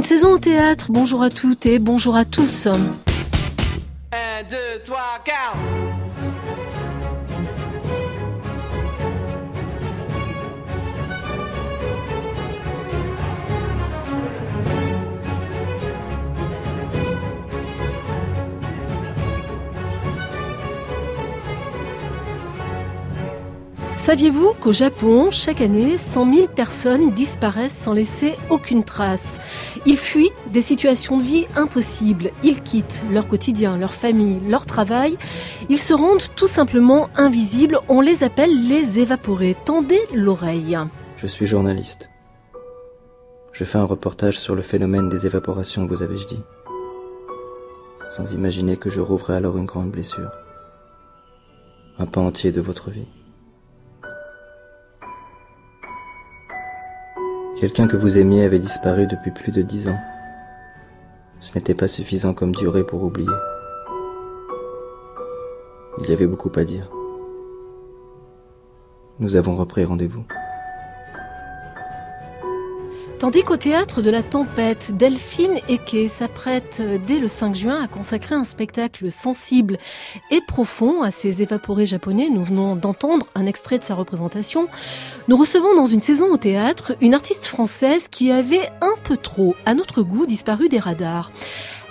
Une saison au théâtre, bonjour à toutes et bonjour à tous. 1, 2, 3, 4. Saviez-vous qu'au Japon, chaque année, 100 000 personnes disparaissent sans laisser aucune trace? Ils fuient des situations de vie impossibles. Ils quittent leur quotidien, leur famille, leur travail. Ils se rendent tout simplement invisibles. On les appelle les évaporés. Tendez l'oreille. Je suis journaliste. Je fais un reportage sur le phénomène des évaporations, vous avais-je dit? Sans imaginer que je rouvrais alors une grande blessure. Un pan entier de votre vie. Quelqu'un que vous aimiez avait disparu depuis plus de dix ans. Ce n'était pas suffisant comme durée pour oublier. Il y avait beaucoup à dire. Nous avons repris rendez-vous. Tandis qu'au théâtre de la tempête, Delphine Eke s'apprête euh, dès le 5 juin à consacrer un spectacle sensible et profond à ces évaporés japonais. Nous venons d'entendre un extrait de sa représentation. Nous recevons dans une saison au théâtre une artiste française qui avait un peu trop, à notre goût, disparu des radars.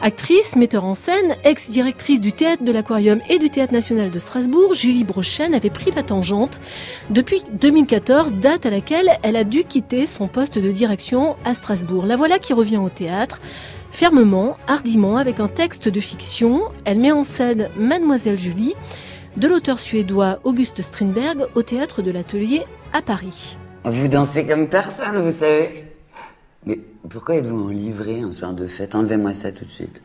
Actrice, metteur en scène, ex-directrice du théâtre de l'Aquarium et du théâtre national de Strasbourg, Julie Brochen avait pris la tangente depuis 2014, date à laquelle elle a dû quitter son poste de direction à Strasbourg. La voilà qui revient au théâtre. Fermement, hardiment, avec un texte de fiction, elle met en scène Mademoiselle Julie de l'auteur suédois Auguste Strindberg au théâtre de l'Atelier à Paris. Vous dansez comme personne, vous savez. Pourquoi êtes-vous en livrée un soir de fête? Enlevez-moi ça tout de suite.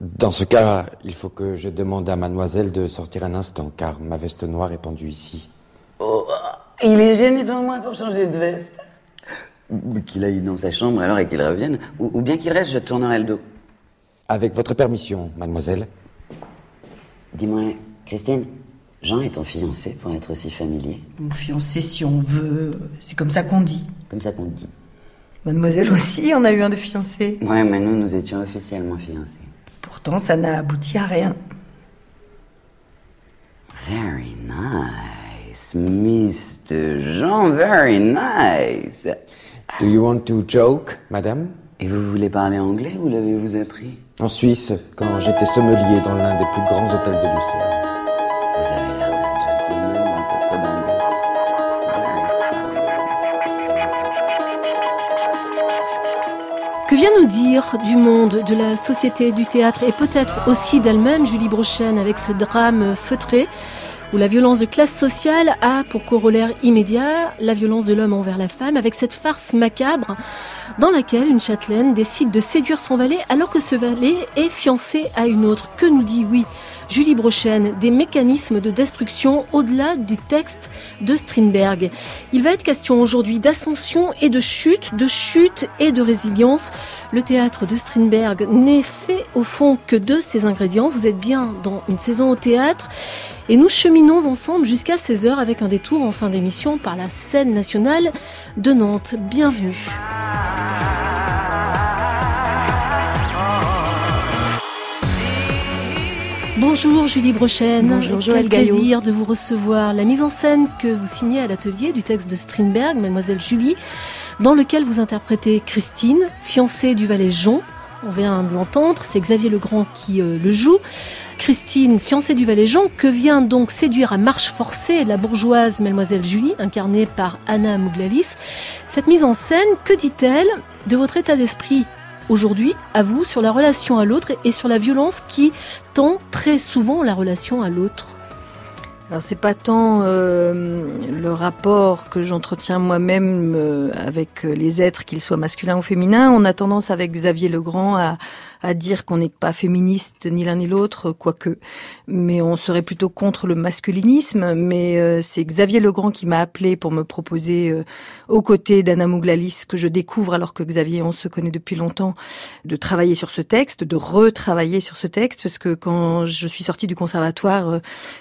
Dans ce cas, il faut que je demande à mademoiselle de sortir un instant, car ma veste noire est pendue ici. Oh, il est gêné devant moi pour changer de veste. Qu'il aille dans sa chambre alors et qu'il revienne. Ou, ou bien qu'il reste, je tournerai le dos. Avec votre permission, mademoiselle. Dis-moi, Christine, Jean est ton fiancé pour être aussi familier? Mon fiancé, si on veut, c'est comme ça qu'on dit. Comme ça qu'on dit. Mademoiselle aussi, on a eu un de fiancé. Ouais, mais nous, nous étions officiellement fiancés. Pourtant, ça n'a abouti à rien. Very nice, Mr. Jean, very nice. Do you want to joke, madame? Et vous voulez parler anglais ou l'avez-vous appris? En Suisse, quand j'étais sommelier dans l'un des plus grands hôtels de Lucerne. Que vient nous dire du monde, de la société, du théâtre et peut-être aussi d'elle-même Julie Brochen avec ce drame feutré où la violence de classe sociale a pour corollaire immédiat la violence de l'homme envers la femme avec cette farce macabre dans laquelle une châtelaine décide de séduire son valet alors que ce valet est fiancé à une autre. Que nous dit, oui, Julie Brochen, des mécanismes de destruction au-delà du texte de Strindberg. Il va être question aujourd'hui d'ascension et de chute, de chute et de résilience. Le théâtre de Strindberg n'est fait au fond que de ces ingrédients. Vous êtes bien dans une saison au théâtre et nous cheminons ensemble jusqu'à 16h avec un détour en fin d'émission par la scène nationale de Nantes. Bienvenue. Bonjour Julie Brochen. Bonjour, Joël Quel Gaillot. plaisir de vous recevoir. La mise en scène que vous signez à l'atelier du texte de Strindberg, Mademoiselle Julie, dans lequel vous interprétez Christine, fiancée du valet Jean. On vient de l'entendre, c'est Xavier Legrand qui euh, le joue. Christine, fiancée du valet Jean, que vient donc séduire à marche forcée la bourgeoise Mademoiselle Julie, incarnée par Anna Mouglalis. Cette mise en scène, que dit-elle de votre état d'esprit aujourd'hui, à vous, sur la relation à l'autre et sur la violence qui tend très souvent la relation à l'autre? Alors c'est pas tant euh, le rapport que j'entretiens moi-même euh, avec les êtres, qu'ils soient masculins ou féminins. On a tendance avec Xavier Legrand à, à dire qu'on n'est pas féministe ni l'un ni l'autre, quoique, mais on serait plutôt contre le masculinisme. Mais euh, c'est Xavier Legrand qui m'a appelé pour me proposer, euh, aux côtés d'Anna Mouglalis, que je découvre alors que Xavier, on se connaît depuis longtemps, de travailler sur ce texte, de retravailler sur ce texte, parce que quand je suis sortie du conservatoire, euh,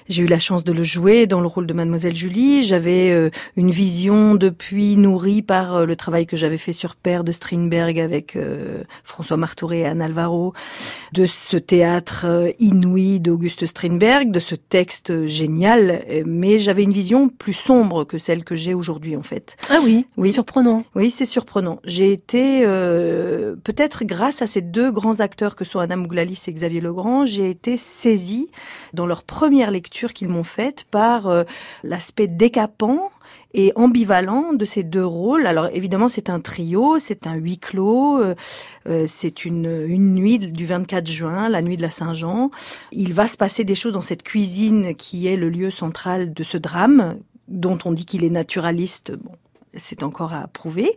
j'ai eu la chance de le jouer dans le rôle de Mademoiselle Julie. J'avais une vision depuis nourrie par le travail que j'avais fait sur Père de Strindberg avec François Martouré et Anne Alvaro, de ce théâtre euh, inouï d'Auguste Strindberg, de ce texte génial, euh, mais j'avais une vision plus sombre que celle que j'ai aujourd'hui en fait. Ah oui, oui. surprenant. Oui, c'est surprenant. J'ai été, euh, peut-être grâce à ces deux grands acteurs que sont Anna Mouglalis et Xavier Legrand, j'ai été saisie dans leur première lecture qu'ils m'ont faite par l'aspect décapant et ambivalent de ces deux rôles. Alors évidemment, c'est un trio, c'est un huis clos, euh, euh, c'est une, une nuit du 24 juin, la nuit de la Saint-Jean. Il va se passer des choses dans cette cuisine qui est le lieu central de ce drame dont on dit qu'il est naturaliste. Bon, c'est encore à prouver,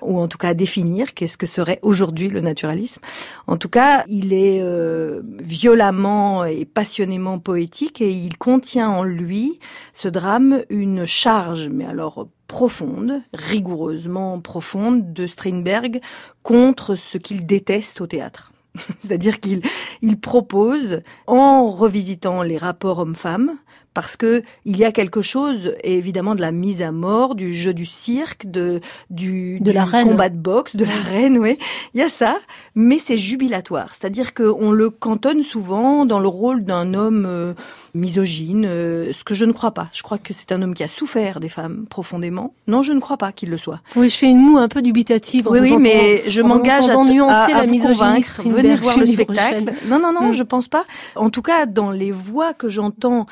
ou en tout cas à définir qu'est-ce que serait aujourd'hui le naturalisme. En tout cas, il est euh, violemment et passionnément poétique et il contient en lui, ce drame, une charge, mais alors profonde, rigoureusement profonde, de Strindberg contre ce qu'il déteste au théâtre. C'est-à-dire qu'il il propose, en revisitant les rapports hommes-femmes, parce que il y a quelque chose évidemment de la mise à mort du jeu du cirque de du, de la reine. combat de boxe de la reine oui il y a ça mais c'est jubilatoire c'est-à-dire qu'on le cantonne souvent dans le rôle d'un homme euh, misogyne euh, ce que je ne crois pas. Je crois que c'est un homme qui a souffert des femmes profondément. Non je ne crois pas qu'il le soit. Oui je fais une moue un peu dubitative oui oui mais je m'engage à, nuancer la misogynie venez voir le spectacle. Non non non mm. je pense pas. En tout cas dans les voix que j'entends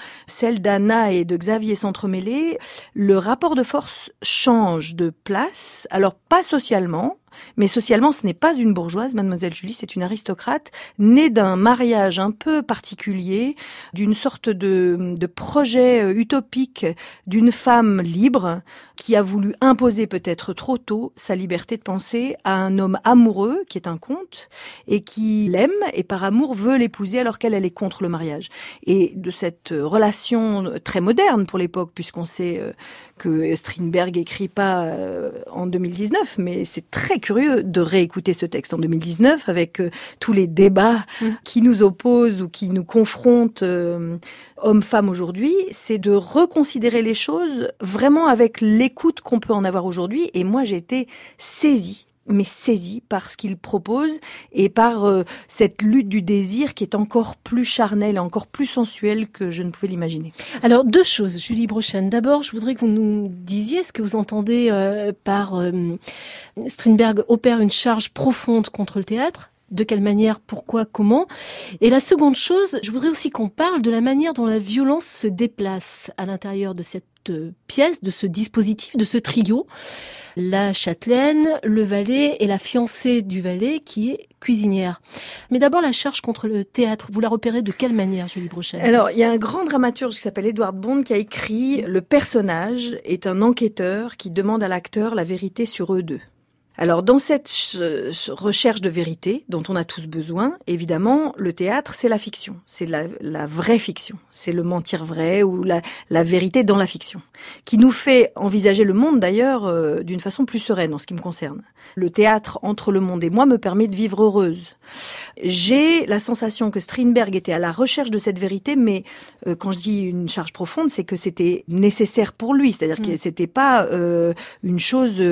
d'Anna et de Xavier s'entremêler, le rapport de force change de place. Alors pas socialement, mais socialement, ce n'est pas une bourgeoise, mademoiselle Julie, c'est une aristocrate née d'un mariage un peu particulier, d'une sorte de, projet euh, utopique d'une femme libre qui a voulu imposer peut-être trop tôt sa liberté de penser à un homme amoureux qui est un comte et qui l'aime et par amour veut l'épouser alors qu'elle elle est contre le mariage. Et de cette relation très moderne pour l'époque puisqu'on sait euh, que Strindberg écrit pas euh, en 2019, mais c'est très curieux de réécouter ce texte en 2019 avec euh, tous les débats mm. qui nous opposent ou qui nous confrontent euh, hommes-femmes aujourd'hui, c'est de reconsidérer les choses vraiment avec l'écoute qu'on peut en avoir aujourd'hui. Et moi, j'ai été saisie mais saisi par ce qu'il propose et par euh, cette lutte du désir qui est encore plus charnelle, encore plus sensuelle que je ne pouvais l'imaginer. Alors deux choses, Julie Brochen. D'abord, je voudrais que vous nous disiez ce que vous entendez euh, par euh, Strindberg opère une charge profonde contre le théâtre de quelle manière, pourquoi, comment. Et la seconde chose, je voudrais aussi qu'on parle de la manière dont la violence se déplace à l'intérieur de cette pièce, de ce dispositif, de ce trio. La châtelaine, le valet et la fiancée du valet qui est cuisinière. Mais d'abord la charge contre le théâtre, vous la repérez de quelle manière, Julie Brochet Alors, il y a un grand dramaturge qui s'appelle Edward Bond qui a écrit Le personnage est un enquêteur qui demande à l'acteur la vérité sur eux deux. Alors dans cette recherche de vérité dont on a tous besoin, évidemment, le théâtre, c'est la fiction, c'est la, vraie fiction, c'est le mentir vrai ou la, vérité dans la fiction, qui nous fait envisager le monde d'ailleurs euh, d'une façon plus sereine en ce qui me concerne. Le théâtre entre le monde et moi me permet de vivre heureuse. J'ai la sensation que Strindberg était à la recherche de cette vérité, mais euh, quand je dis une charge profonde, c'est que c'était nécessaire pour lui, c'est-à-dire que mm. c'était pas euh, une chose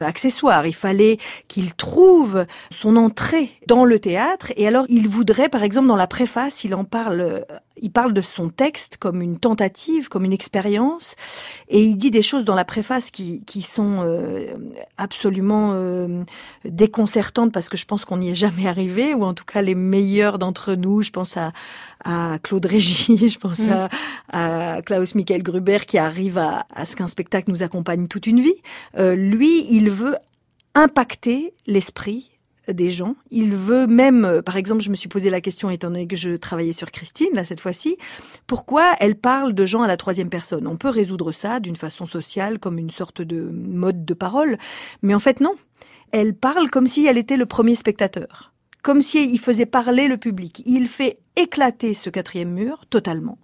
accessoire fallait qu'il trouve son entrée dans le théâtre. Et alors, il voudrait, par exemple, dans la préface, il en parle, il parle de son texte comme une tentative, comme une expérience. Et il dit des choses dans la préface qui, qui sont euh, absolument euh, déconcertantes parce que je pense qu'on n'y est jamais arrivé, ou en tout cas les meilleurs d'entre nous. Je pense à, à Claude Régis, je pense mm. à, à, Klaus Michael Gruber qui arrive à, à ce qu'un spectacle nous accompagne toute une vie. Euh, lui, il veut impacter l'esprit des gens. Il veut même, euh, par exemple, je me suis posé la question, étant donné que je travaillais sur Christine, là, cette fois-ci, pourquoi elle parle de gens à la troisième personne? On peut résoudre ça d'une façon sociale, comme une sorte de mode de parole, mais en fait, non. Elle parle comme si elle était le premier spectateur comme s'il faisait parler le public. Il fait éclater ce quatrième mur totalement.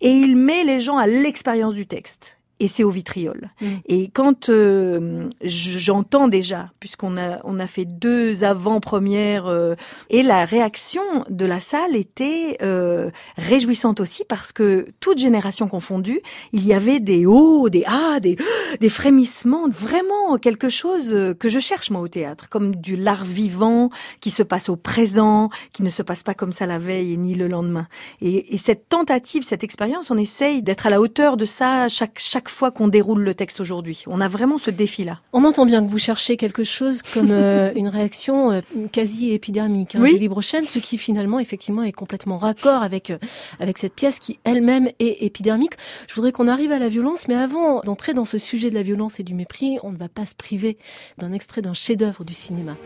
Et il met les gens à l'expérience du texte et c'est au vitriol. Mm. Et quand euh, j'entends déjà, puisqu'on a on a fait deux avant-premières, euh, et la réaction de la salle était euh, réjouissante aussi parce que toute génération confondue, il y avait des hauts, des ah, des des frémissements, vraiment quelque chose que je cherche moi au théâtre, comme du l'art vivant qui se passe au présent, qui ne se passe pas comme ça la veille et ni le lendemain. Et, et cette tentative, cette expérience, on essaye d'être à la hauteur de ça chaque chaque fois qu'on déroule le texte aujourd'hui. On a vraiment ce défi-là. On entend bien que vous cherchez quelque chose comme euh, une réaction euh, quasi épidermique, hein, oui. Julie Brochen, ce qui finalement effectivement est complètement raccord avec euh, avec cette pièce qui elle-même est épidermique. Je voudrais qu'on arrive à la violence, mais avant d'entrer dans ce sujet de la violence et du mépris, on ne va pas se priver d'un extrait d'un chef-d'œuvre du cinéma.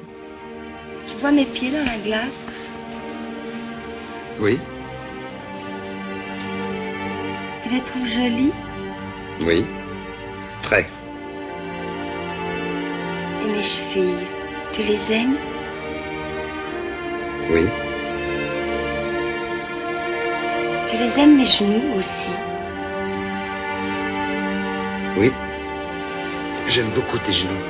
Tu vois mes pieds dans la glace? Oui. Tu les trouves jolis Oui. Très. Et mes chevilles, tu les aimes? Oui. Tu les aimes mes genoux aussi? Oui. J'aime beaucoup tes genoux.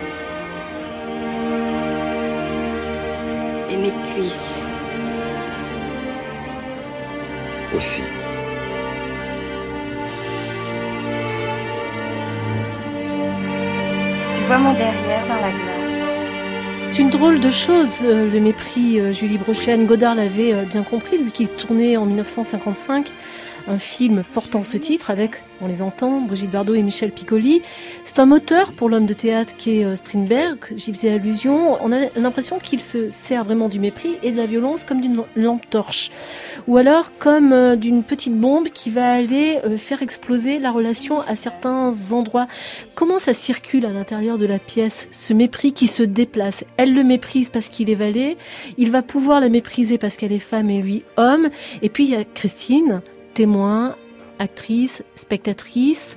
Et mes cuisses Aussi. C'est une drôle de chose, euh, le mépris, euh, Julie Brochen. Godard l'avait euh, bien compris, lui qui tournait en 1955 un film portant ce titre avec, on les entend, Brigitte Bardot et Michel Piccoli. C'est un moteur pour l'homme de théâtre qui est Strindberg, j'y faisais allusion. On a l'impression qu'il se sert vraiment du mépris et de la violence comme d'une lampe torche. Ou alors comme euh, d'une petite bombe qui va aller euh, faire exploser la relation à certains endroits. Comment ça circule à l'intérieur de la pièce, ce mépris qui se déplace? Elle le méprise parce qu'il est valet, il va pouvoir la mépriser parce qu'elle est femme et lui homme. Et puis il y a Christine, témoin, actrice, spectatrice,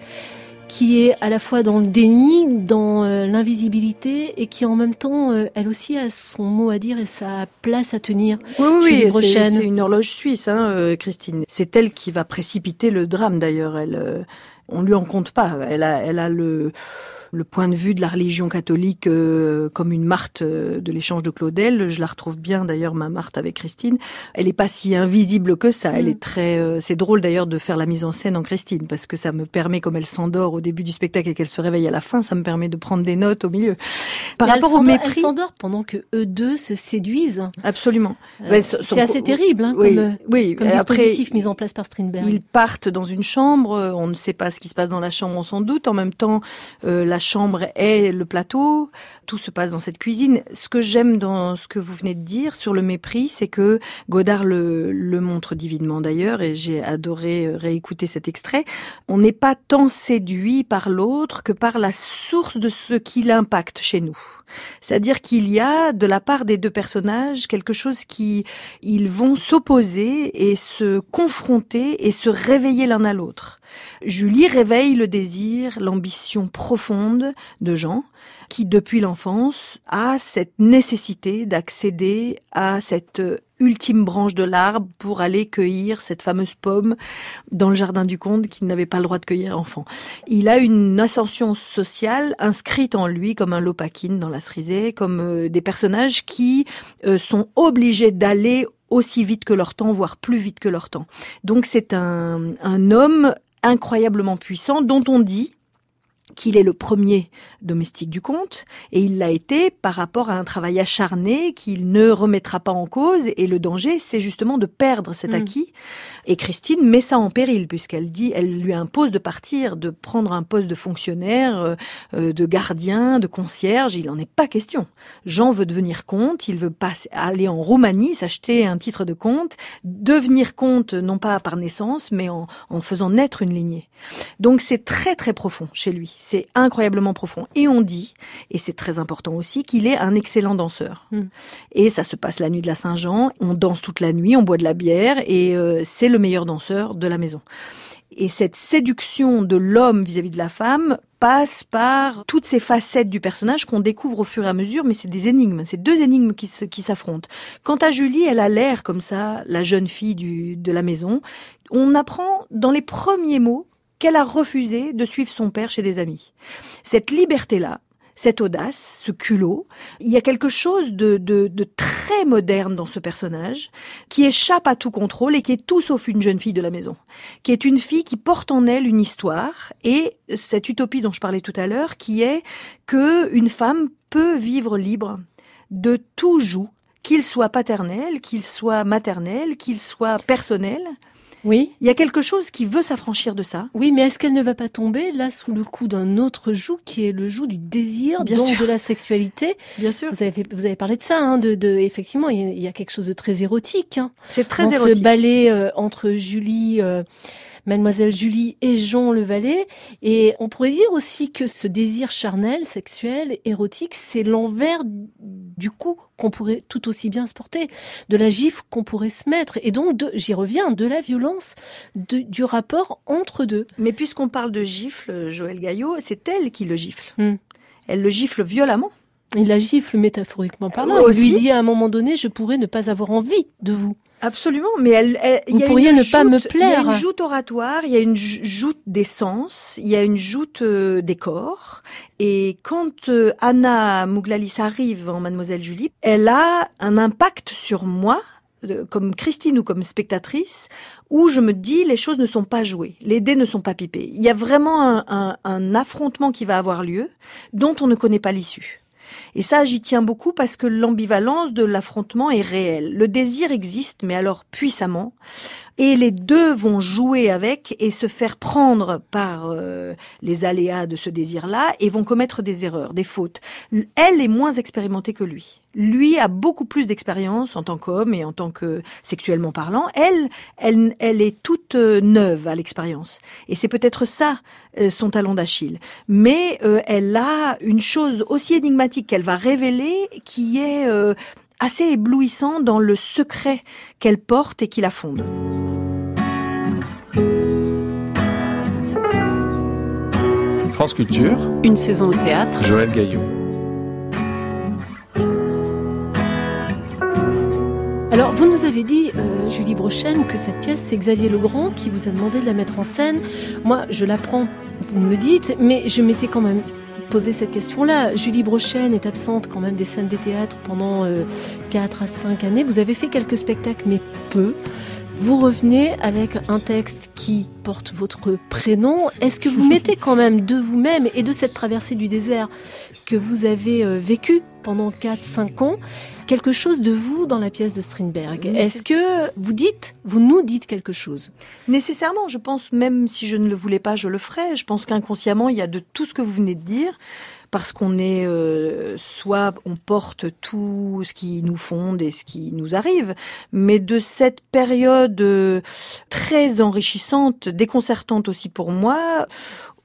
qui est à la fois dans le déni, dans euh, l'invisibilité, et qui en même temps, euh, elle aussi a son mot à dire et sa place à tenir. Oui, oui, oui c'est une horloge suisse, hein, euh, Christine. C'est elle qui va précipiter le drame d'ailleurs. Elle, on lui en compte pas. Elle a, elle a le le point de vue de la religion catholique euh, comme une Marthe euh, de l'échange de Claudel. Je la retrouve bien d'ailleurs ma Marthe avec Christine. Elle est pas si invisible que ça. Elle est très. Euh, c'est drôle d'ailleurs de faire la mise en scène en Christine parce que ça me permet, comme elle s'endort au début du spectacle et qu'elle se réveille à la fin, ça me permet de prendre des notes au milieu. Par rapport au mépris, elle s'endort pendant que eux deux se séduisent. Absolument. Euh, c'est assez terrible, hein, oui, comme, oui. comme dispositif mis en place par Strindberg. Ils partent dans une chambre. On ne sait pas ce qui se passe dans la chambre, on s'en doute. En même temps, la chambre est le plateau, tout se passe dans cette cuisine. Ce que j'aime dans ce que vous venez de dire sur le mépris, c'est que Godard le, le montre divinement d'ailleurs, et j'ai adoré euh, réécouter cet extrait. On n'est pas tant séduit par l'autre que par la source de ce qui l'impacte chez nous. C'est-à-dire qu'il y a de la part des deux personnages quelque chose qui ils vont s'opposer et se confronter et se réveiller l'un à l'autre. Julie réveille le désir, l'ambition profonde de Jean, qui depuis l'enfance a cette nécessité d'accéder à cette ultime branche de l'arbre pour aller cueillir cette fameuse pomme dans le jardin du comte qu'il n'avait pas le droit de cueillir enfant. Il a une ascension sociale inscrite en lui comme un Lopakine dans la cerisée, comme euh, des personnages qui euh, sont obligés d'aller aussi vite que leur temps, voire plus vite que leur temps. Donc c'est un, un homme incroyablement puissant dont on dit qu'il est le premier domestique du comte, et il l'a été par rapport à un travail acharné qu'il ne remettra pas en cause, et le danger, c'est justement de perdre cet Mm. acquis. Et Christine met ça en péril, puisqu'elle dit, elle lui impose de partir, de prendre un poste de fonctionnaire, euh, euh, de gardien, de concierge, il n'en est pas question. Jean veut devenir comte, il veut pas aller en Roumanie, s'acheter un titre de comte, devenir comte, non pas par naissance, mais en, en faisant naître une lignée. Donc c'est très très profond chez lui, c'est incroyablement profond. Et on dit, et c'est très important aussi, qu'il est un excellent danseur. Mm. Et ça se passe la nuit de la Saint-Jean, on danse toute la nuit, on boit de la bière, et euh, c'est le meilleur danseur de la maison. Et cette séduction de l'homme vis-à-vis de la femme passe par toutes ces facettes du personnage qu'on découvre au fur et à mesure, mais c'est des énigmes, c'est deux énigmes qui se- qui s'affrontent. Quant à Julie, elle a l'air comme ça, la jeune fille du, de la maison. On apprend dans les premiers mots qu'elle a refusé de suivre son père chez des amis. Cette liberté-là, cette audace, ce culot, il y a quelque chose de, de, très moderne dans ce personnage qui échappe à tout contrôle et qui est tout sauf une jeune fille de la maison, qui est une fille qui porte en elle une histoire et cette utopie dont je parlais tout à l'heure qui est que une femme peut vivre libre de tout joug, qu'il soit paternel, qu'il soit maternel, qu'il soit personnel. Oui. Il y a quelque chose qui veut s'affranchir de ça. Oui, mais est-ce qu'elle ne va pas tomber là sous le coup d'un autre joug qui est le joug du désir, Bien donc sûr. de la sexualité? Bien sûr. Vous avez, fait- vous avez parlé de ça, hein, de, de, effectivement, il y a- il y a quelque chose de très érotique. Hein, C'est très dans érotique. ce ballet euh, entre Julie, euh, Mademoiselle Julie et Jean le valet. Et on pourrait dire aussi que ce désir charnel, sexuel, érotique, c'est l'envers du coup qu'on pourrait tout aussi bien se porter, de la gifle qu'on pourrait se mettre, et donc j'y reviens, de la violence, de- du rapport entre deux. Mais puisqu'on parle de gifle, Joël Gaillot, c'est elle qui le gifle. Hmm. Elle le gifle violemment. Il la gifle métaphoriquement parlant. Euh, Il lui dit à un moment donné, je pourrais ne pas avoir envie de vous. Absolument, mais elle, Vous y a pourriez une ne pas me joute- Il y a plaire. une joute oratoire, il y a une joute des sens, il y a une joute euh, des corps. Et quand euh, Anna Mouglalis arrive en Mademoiselle Julie, elle a un impact sur moi, comme Christine ou comme spectatrice, où je me dis les choses ne sont pas jouées, les dés ne sont pas pipés. Il y a vraiment un, un- un affrontement qui va avoir lieu, dont on ne connaît pas l'issue. Et ça, j'y tiens beaucoup parce que l'ambivalence de l'affrontement est réelle. Le désir existe, mais alors puissamment. Et les deux vont jouer avec et se faire prendre par euh, les aléas de ce désir-là et vont commettre des erreurs, des fautes. Elle est moins expérimentée que lui. Lui a beaucoup plus d'expérience en tant qu'homme et en tant que sexuellement parlant. Elle, elle, elle est toute euh, neuve à l'expérience. Et c'est peut-être ça euh, son talon d'Achille. Mais euh, elle a une chose aussi énigmatique qu'elle va révéler qui est euh, assez éblouissant dans le secret qu'elle porte et qui la fonde. France Culture, Une saison au théâtre, Joël Gaillot. Alors, vous nous avez dit, euh, Julie Brochen, que cette pièce, c'est Xavier Legrand qui vous a demandé de la mettre en scène. Moi, je l'apprends, vous me le dites, mais je m'étais quand même posé cette question-là. Julie Brochen est absente quand même des scènes des théâtres pendant euh, 4 à 5 années. Vous avez fait quelques spectacles, mais peu. Vous revenez avec un texte qui porte votre prénom. Est-ce que vous mettez quand même de vous-même et de cette traversée du désert que vous avez euh, vécue pendant 4-5 ans quelque chose de vous dans la pièce de Strindberg? Est-ce que vous dites, vous nous dites quelque chose? Nécessairement, je pense, même si je ne le voulais pas, je le ferais. Je pense qu'inconsciemment, il y a de tout ce que vous venez de dire, parce qu'on est, euh, soit on porte tout ce qui nous fonde et ce qui nous arrive, mais de cette période euh, très enrichissante, déconcertante aussi pour moi,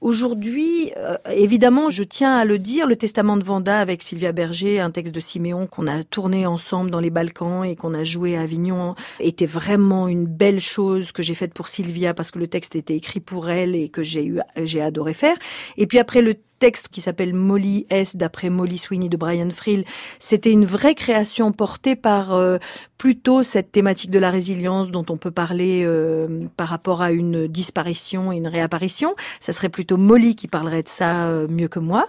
Aujourd'hui, euh, évidemment, je tiens à le dire, le testament de Vanda avec Sylvia Berger, un texte de Siméon qu'on a tourné ensemble dans les Balkans et qu'on a joué à Avignon, était vraiment une belle chose que j'ai faite pour Sylvia parce que le texte était écrit pour elle et que j'ai eu, j'ai adoré faire. Et puis après le texte qui s'appelle Molly S d'après Molly Sweeney de Brian Friel, c'était une vraie création portée par euh, plutôt cette thématique de la résilience dont on peut parler euh, par rapport à une disparition et une réapparition. Ça serait plutôt Molly qui parlerait de ça euh, mieux que moi.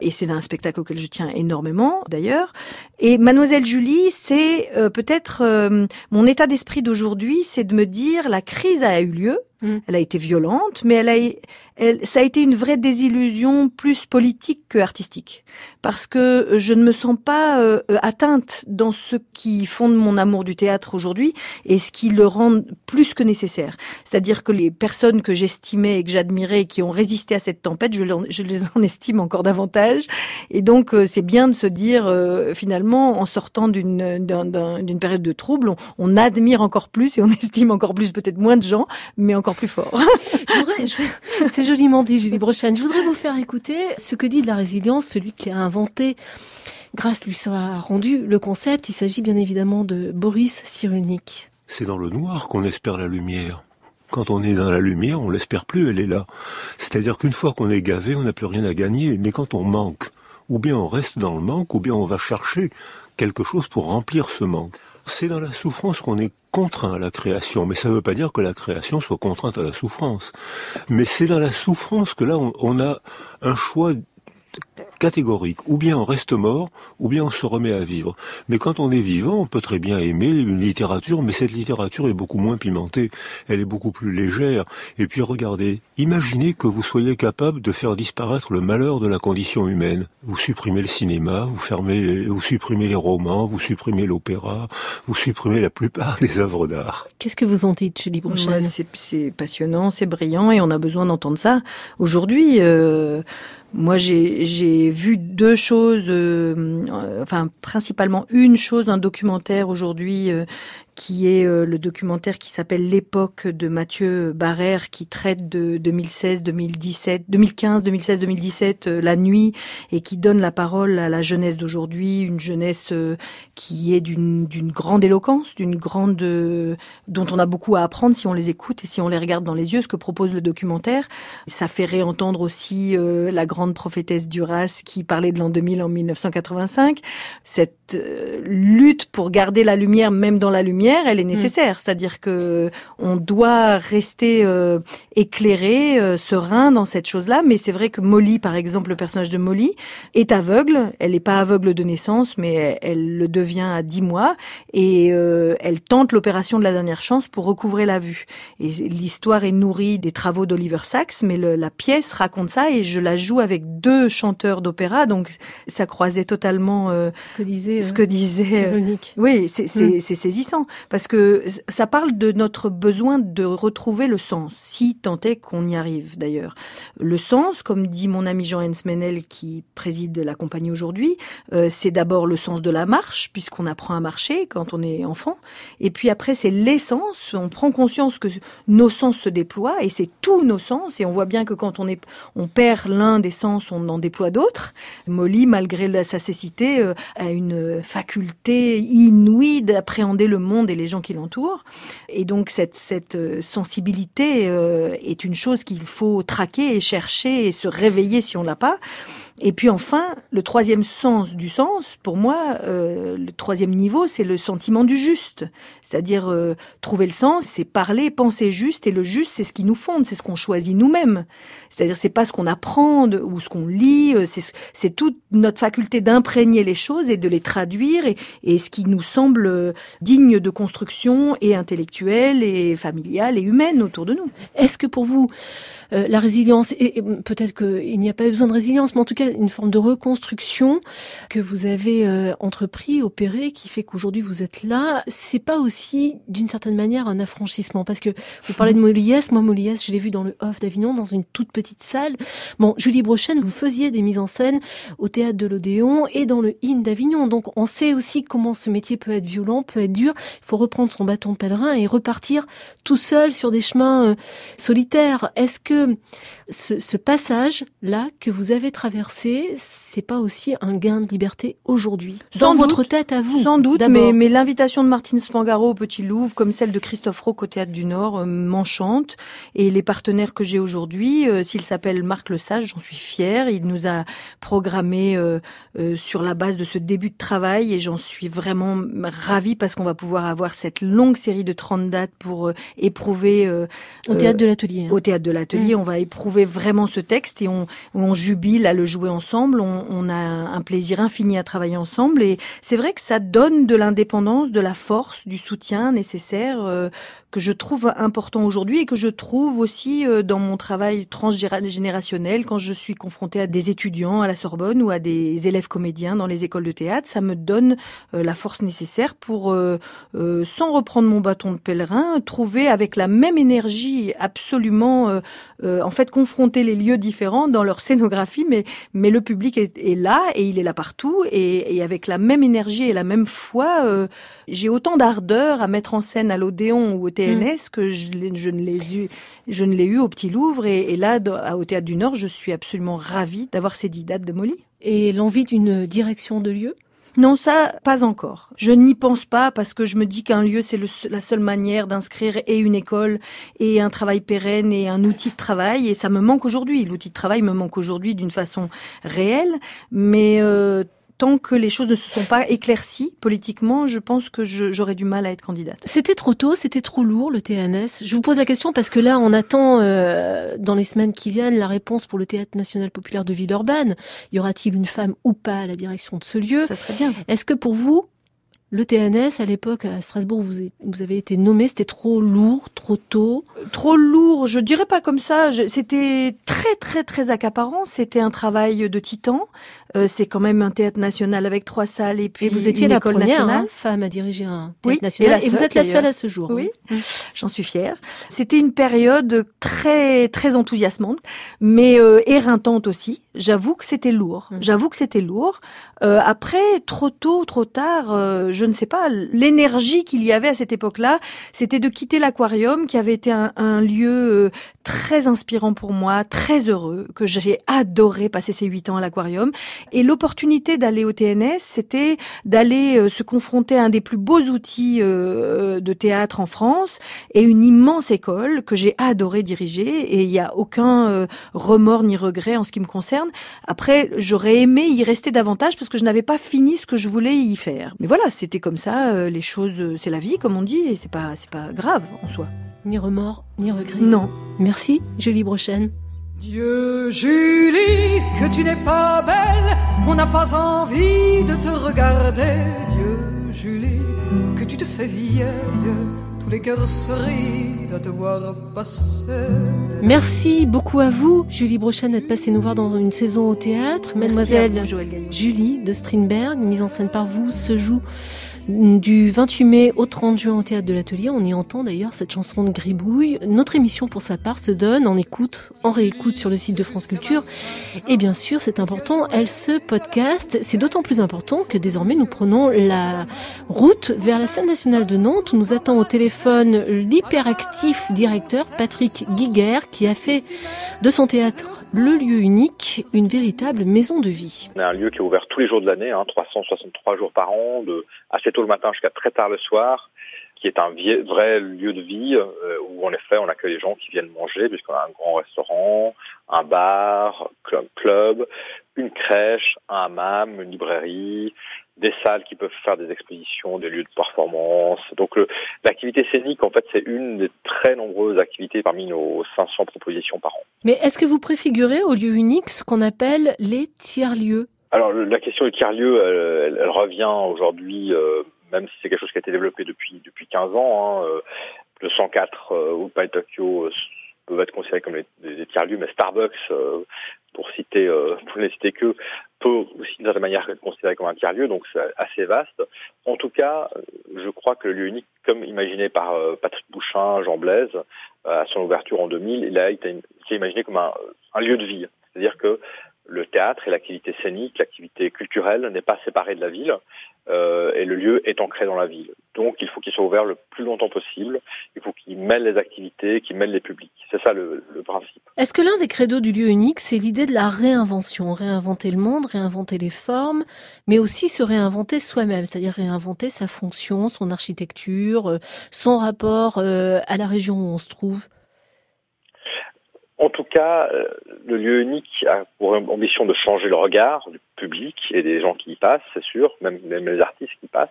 Et c'est un spectacle auquel je tiens énormément d'ailleurs. Et Mademoiselle Julie, c'est euh, peut-être euh, mon état d'esprit d'aujourd'hui, c'est de me dire la crise a eu lieu. Mm. Elle a été violente, mais elle a, elle, ça a été une vraie désillusion plus politique que artistique. Parce que je ne me sens pas euh, atteinte dans ce qui fonde mon amour du théâtre aujourd'hui et ce qui le rend plus que nécessaire. C'est-à-dire que les personnes que j'estimais et que j'admirais et qui ont résisté à cette tempête, je, les en estime encore davantage. Et donc, euh, c'est bien de se dire, euh, finalement, en sortant d'une d'un- d'un- d'une période de trouble, on, on admire encore plus et on estime encore plus peut-être moins de gens, mais encore plus fort. C'est joliment dit, Julie Brochen. Je voudrais vous faire écouter ce que dit de la résilience celui qui a inventé, grâce lui sera rendu le concept. Il s'agit bien évidemment de Boris Cyrulnik. C'est dans le noir qu'on espère la lumière. Quand on est dans la lumière, on l'espère plus, elle est là. C'est-à-dire qu'une fois qu'on est gavé, on n'a plus rien à gagner. Mais quand on manque, ou bien on reste dans le manque, ou bien on va chercher quelque chose pour remplir ce manque. C'est dans la souffrance qu'on est contraint à la création, mais ça ne veut pas dire que la création soit contrainte à la souffrance. Mais c'est dans la souffrance que là, on, a un choix catégorique. Ou bien on reste mort, ou bien on se remet à vivre. Mais quand on est vivant, on peut très bien aimer une littérature, mais cette littérature est beaucoup moins pimentée, elle est beaucoup plus légère. Et puis regardez, imaginez que vous soyez capable de faire disparaître le malheur de la condition humaine. Vous supprimez le cinéma, vous fermez, vous supprimez les romans, vous supprimez l'opéra, vous supprimez la plupart des œuvres d'art. Qu'est-ce que vous en dites, Julie Ouais, c'est- C'est passionnant, c'est brillant et on a besoin d'entendre ça. Aujourd'hui, euh, moi j'ai j'ai vu deux choses, euh, euh, enfin principalement une chose, un documentaire aujourd'hui euh, qui est euh, le documentaire qui s'appelle L'époque de Mathieu Barrère qui traite de 2016, 2017, 2015, 2016, 2017, euh, la nuit et qui donne la parole à la jeunesse d'aujourd'hui, une jeunesse euh, qui est d'une grande éloquence, d'une grande euh, dont on a beaucoup à apprendre si on les écoute et si on les regarde dans les yeux, ce que propose le documentaire. Ça fait réentendre aussi la grande prophétesse Duras qui parlait de l'an 2000 en 1985. Cette lutte pour garder la lumière, même dans la lumière, elle est nécessaire. C'est-à-dire que on doit rester euh, éclairé, euh, serein dans cette chose-là. Mais c'est vrai que Molly, par exemple, le personnage de Molly, est aveugle. Elle n'est pas aveugle de naissance, mais elle, elle le devient à 10 mois. Et euh, elle tente l'opération de la dernière chance pour recouvrer la vue. Et l'histoire est nourrie des travaux d'Oliver Sacks, mais le- la pièce raconte ça et je la joue avec deux chanteurs d'opéra, donc ça croisait totalement Ce que disait, ce que disait. Cyrulnik. oui, c'est Mm. c'est saisissant parce que ça parle de notre besoin de retrouver le sens, si tant est qu'on y arrive d'ailleurs. Le sens, comme dit mon ami Jean Hensmenel qui préside la compagnie aujourd'hui, euh, c'est d'abord le sens de la marche puisqu'on apprend à marcher quand on est enfant, et puis après c'est l'essence. On prend conscience que nos sens se déploient et c'est tous nos sens et on voit bien que quand on perd l'un des sens, on en déploie d'autres. Molly, malgré sa cécité, euh, a une faculté inouïe d'appréhender le monde et les gens qui l'entourent. Et donc cette, cette euh, sensibilité euh, est une chose qu'il faut traquer et chercher et se réveiller si on l'a pas. Et puis enfin, le troisième sens du sens, pour moi, euh, le troisième niveau, c'est le sentiment du juste. C'est-à-dire euh, trouver le sens, c'est parler, penser juste, et le juste, c'est ce qui nous fonde, c'est ce qu'on choisit nous-mêmes. C'est-à-dire, c'est pas ce qu'on apprend ou ce qu'on lit, euh, c'est toute notre faculté d'imprégner les choses et de les traduire, et, et ce qui nous semble digne de construction et intellectuelle et familiale et humaine autour de nous. Est-ce que pour vous, la résilience, et peut-être qu'il n'y a pas besoin de résilience, mais en tout cas une forme de reconstruction que vous avez euh, entrepris, opéré, qui fait qu'aujourd'hui vous êtes là, c'est pas aussi d'une certaine manière un affranchissement Parce que vous parlez de Moliès, moi Moliès, je l'ai vu dans le Off d'Avignon, dans une toute petite salle. Bon, Julie Brochen, vous faisiez des mises en scène au théâtre de l'Odéon et dans le IN d'Avignon, donc on sait aussi comment ce métier peut être violent, peut être dur. Il faut reprendre son bâton pèlerin et repartir tout seul sur des chemins euh, solitaires. Est-ce que ce, ce passage-là que vous avez traversé, c'est pas aussi un gain de liberté aujourd'hui? Sans Dans doute. votre tête à vous Sans doute, mais, mais l'invitation de Martine Spangaro au Petit Louvre, comme celle de Christophe Roque au Théâtre du Nord, euh, m'enchante. Et les partenaires que j'ai aujourd'hui, euh, s'il s'appelle Marc Le Sage, j'en suis fière. Il nous a programmé euh, euh, sur la base de ce début de travail et j'en suis vraiment ravie parce qu'on va pouvoir avoir cette longue série de 30 dates pour euh, éprouver... euh, Au théâtre de l'atelier. hein. Au théâtre de l'atelier, on va éprouver vraiment ce texte et on, jubile à le jouer ensemble. On, on a un plaisir infini à travailler ensemble et c'est vrai que ça donne de l'indépendance, de la force, du soutien nécessaire euh, que je trouve important aujourd'hui et que je trouve aussi euh, dans mon travail transgénérationnel quand je suis confrontée à des étudiants à la Sorbonne ou à des élèves comédiens dans les écoles de théâtre. Ça me donne euh, la force nécessaire pour, euh, sans reprendre mon bâton de pèlerin, trouver avec la même énergie absolument, en fait, confronter les lieux différents dans leur scénographie, mais, mais le public est, là et il est là partout et, et avec la même énergie et la même foi, j'ai autant d'ardeur à mettre en scène à l'Odéon ou au TNS que je, ne l'ai eu, je ne l'ai eu au Petit Louvre et, et là, au Théâtre du Nord, je suis absolument ravie d'avoir ces dix dates de Molly. Et l'envie d'une direction de lieu? Non, ça, pas encore. Je n'y pense pas parce que je me dis qu'un lieu, c'est la seule manière d'inscrire et une école et un travail pérenne et un outil de travail. Et ça me manque aujourd'hui. L'outil de travail me manque aujourd'hui d'une façon réelle. Mais euh, tant que les choses ne se sont pas éclaircies politiquement, je pense que j'aurais du mal à être candidate. C'était trop tôt, c'était trop lourd le TNS. Je vous pose la question parce que là, on attend euh, dans les semaines qui viennent la réponse pour le Théâtre national populaire de Villeurbanne. Y aura-t-il une femme ou pas à la direction de ce lieu? Ça serait bien. Est-ce que pour vous, le TNS, à l'époque, à Strasbourg, vous, vous avez été nommé, c'était trop lourd, trop tôt Trop lourd, je dirais pas comme ça. C'était très, très, très accaparant. C'était un travail de titan. Euh, c'est quand même un théâtre national avec trois salles et puis et vous étiez une la école première nationale. hein, femme à diriger un théâtre Oui, national et vous êtes la seule, à ce jour. Oui, hein. j'en suis fière. C'était une période très très enthousiasmante, mais euh, éreintante aussi. J'avoue que c'était lourd. Mm. J'avoue que c'était lourd. Euh, après, trop tôt, trop tard, euh, je ne sais pas. L'énergie qu'il y avait à cette époque-là, c'était de quitter l'aquarium, qui avait été un, un lieu euh, très inspirant pour moi, très heureux, que j'ai adoré passer ces huit ans à l'aquarium. Et l'opportunité d'aller au TNS, c'était d'aller euh, se confronter à un des plus beaux outils euh, de théâtre en France et une immense école que j'ai adoré diriger. Et il n'y a aucun euh, remords ni regret en ce qui me concerne. Après, j'aurais aimé y rester davantage parce que je n'avais pas fini ce que je voulais y faire. Mais voilà, c'était comme ça. euh, les choses, euh, c'est la vie, comme on dit, et c'est pas, c'est pas grave en soi. Ni remords, ni regrets. Non. Merci, Julie Brochen. Dieu, Julie, que tu n'es pas belle, on n'a pas envie de te regarder. Dieu, Julie, que tu te fais vieille, tous les cœurs se rident à te voir passer. Merci beaucoup à vous, Julie Brochen, d'être passée nous voir dans une saison au théâtre. Mademoiselle vous. Julie de Strindberg, mise en scène par vous, se joue du 28 mai au 30 juin au théâtre de l'Atelier. On y entend d'ailleurs cette chanson de Gribouille. Notre émission, pour sa part, se donne en écoute, en réécoute sur le site de France Culture. Et bien sûr, c'est important, elle se podcast. C'est d'autant plus important que désormais nous prenons la route vers la scène nationale de Nantes où nous attend au téléphone l'hyperactif directeur Patrick Guiguer qui a fait de son théâtre le lieu unique, une véritable maison de vie. On a un lieu qui est ouvert tous les jours de l'année, hein, 363 jours par an, de assez tôt le matin jusqu'à très tard le soir, qui est un vrai lieu de vie euh, où en effet on accueille les gens qui viennent manger, puisqu'on a un grand restaurant, un bar, club, club, une crèche, un hammam, une librairie, des salles qui peuvent faire des expositions, des lieux de performance. Donc l'activité scénique, en fait, c'est une des très nombreuses activités parmi nos 500 propositions par an. Mais est-ce que vous préfigurez au lieu unique ce qu'on appelle les tiers-lieux? Alors la question du tiers-lieu, elle, elle- elle revient aujourd'hui, euh, même si c'est quelque chose qui a été développé depuis depuis 15 ans. Hein, euh, le 104 euh, ou Pai Tokyo euh, peuvent être considérés comme des, tiers-lieux, mais Starbucks, pour citer, pour ne citer que, peut aussi d'une certaine manière être considéré comme un tiers-lieu, donc c'est assez vaste. En tout cas, je crois que le lieu unique, comme imaginé par euh, Patrick Bouchin, Jean Blaise, euh, à son ouverture en 2000, il a été imaginé comme un, un lieu de vie. C'est-à-dire que le théâtre et l'activité scénique, l'activité culturelle n'est pas séparée de la ville euh, et le lieu est ancré dans la ville. Donc il faut qu'il soit ouvert le plus longtemps possible, il faut qu'il mêle les activités, qu'il mêle les publics. C'est ça le, le principe. Est-ce que l'un des credos du lieu unique, c'est l'idée de la réinvention? Réinventer le monde, réinventer les formes, mais aussi se réinventer soi-même, c'est-à-dire réinventer sa fonction, son architecture, euh, son rapport euh, à la région où on se trouve? En tout cas, euh, le lieu unique a pour ambition de changer le regard du public et des gens qui y passent, c'est sûr, même, les artistes qui passent.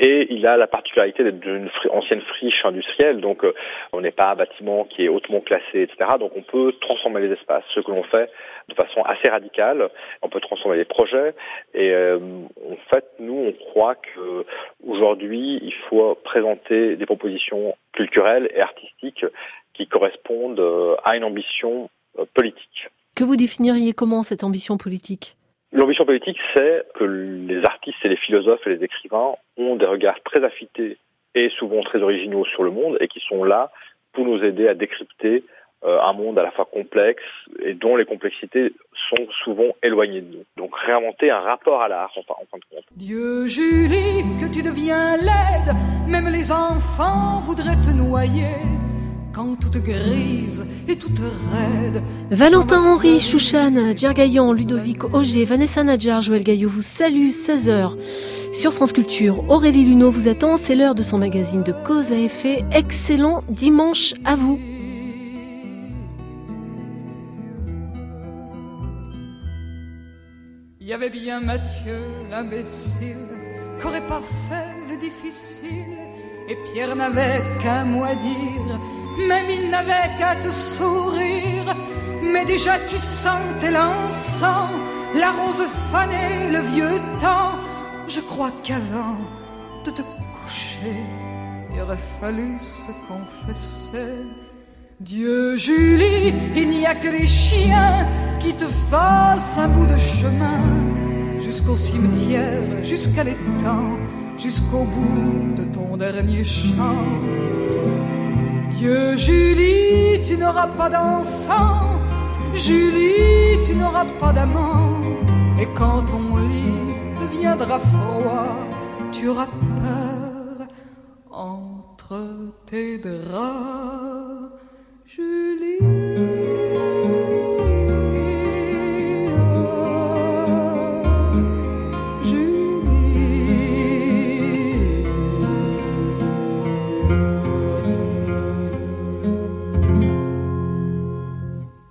Et il a la particularité d'être une ancienne friche industrielle, donc euh, on n'est pas un bâtiment qui est hautement classé, etc. Donc on peut transformer les espaces, ce que l'on fait de façon assez radicale. On peut transformer les projets. Et euh, en fait, nous, on croit que aujourd'hui, il faut présenter des propositions culturelles et artistiques qui correspondent euh, à une ambition euh, politique. Que vous définiriez comment cette ambition politique? L'ambition politique, c'est que les artistes et les philosophes et les écrivains ont des regards très affûtés et souvent très originaux sur le monde et qui sont là pour nous aider à décrypter euh, un monde à la fois complexe et dont les complexités sont souvent éloignées de nous. Donc réinventer un rapport à l'art en, fin- en fin de compte. Dieu, Julie, que tu deviens laide, même les enfants voudraient te noyer. Quand tout toute grise et toute raide. Valentin Henry, Chouchan, Djergaillan, Ludovic Auger, Vanessa Nadjar, Joël Gaillot vous salue 16h. Sur France Culture, Aurélie Luneau vous attend, c'est l'heure de son magazine de cause à effet. Excellent dimanche à vous. Il y avait bien Mathieu, l'imbécile, qu'aurait pas fait le difficile, et Pierre n'avait qu'un mot à dire, même il n'avait qu'à te sourire, mais déjà tu sentais l'encens, la rose fanée, le vieux temps. Je crois qu'avant de te coucher, il aurait fallu se confesser. Dieu Julie, il n'y a que les chiens qui te fassent un bout de chemin jusqu'au cimetière, jusqu'à l'étang, jusqu'au bout de ton dernier chant. Dieu Julie, tu n'auras pas d'enfant, Julie, tu n'auras pas d'amant, et quand ton lit deviendra froid, tu auras peur entre tes draps. Julie.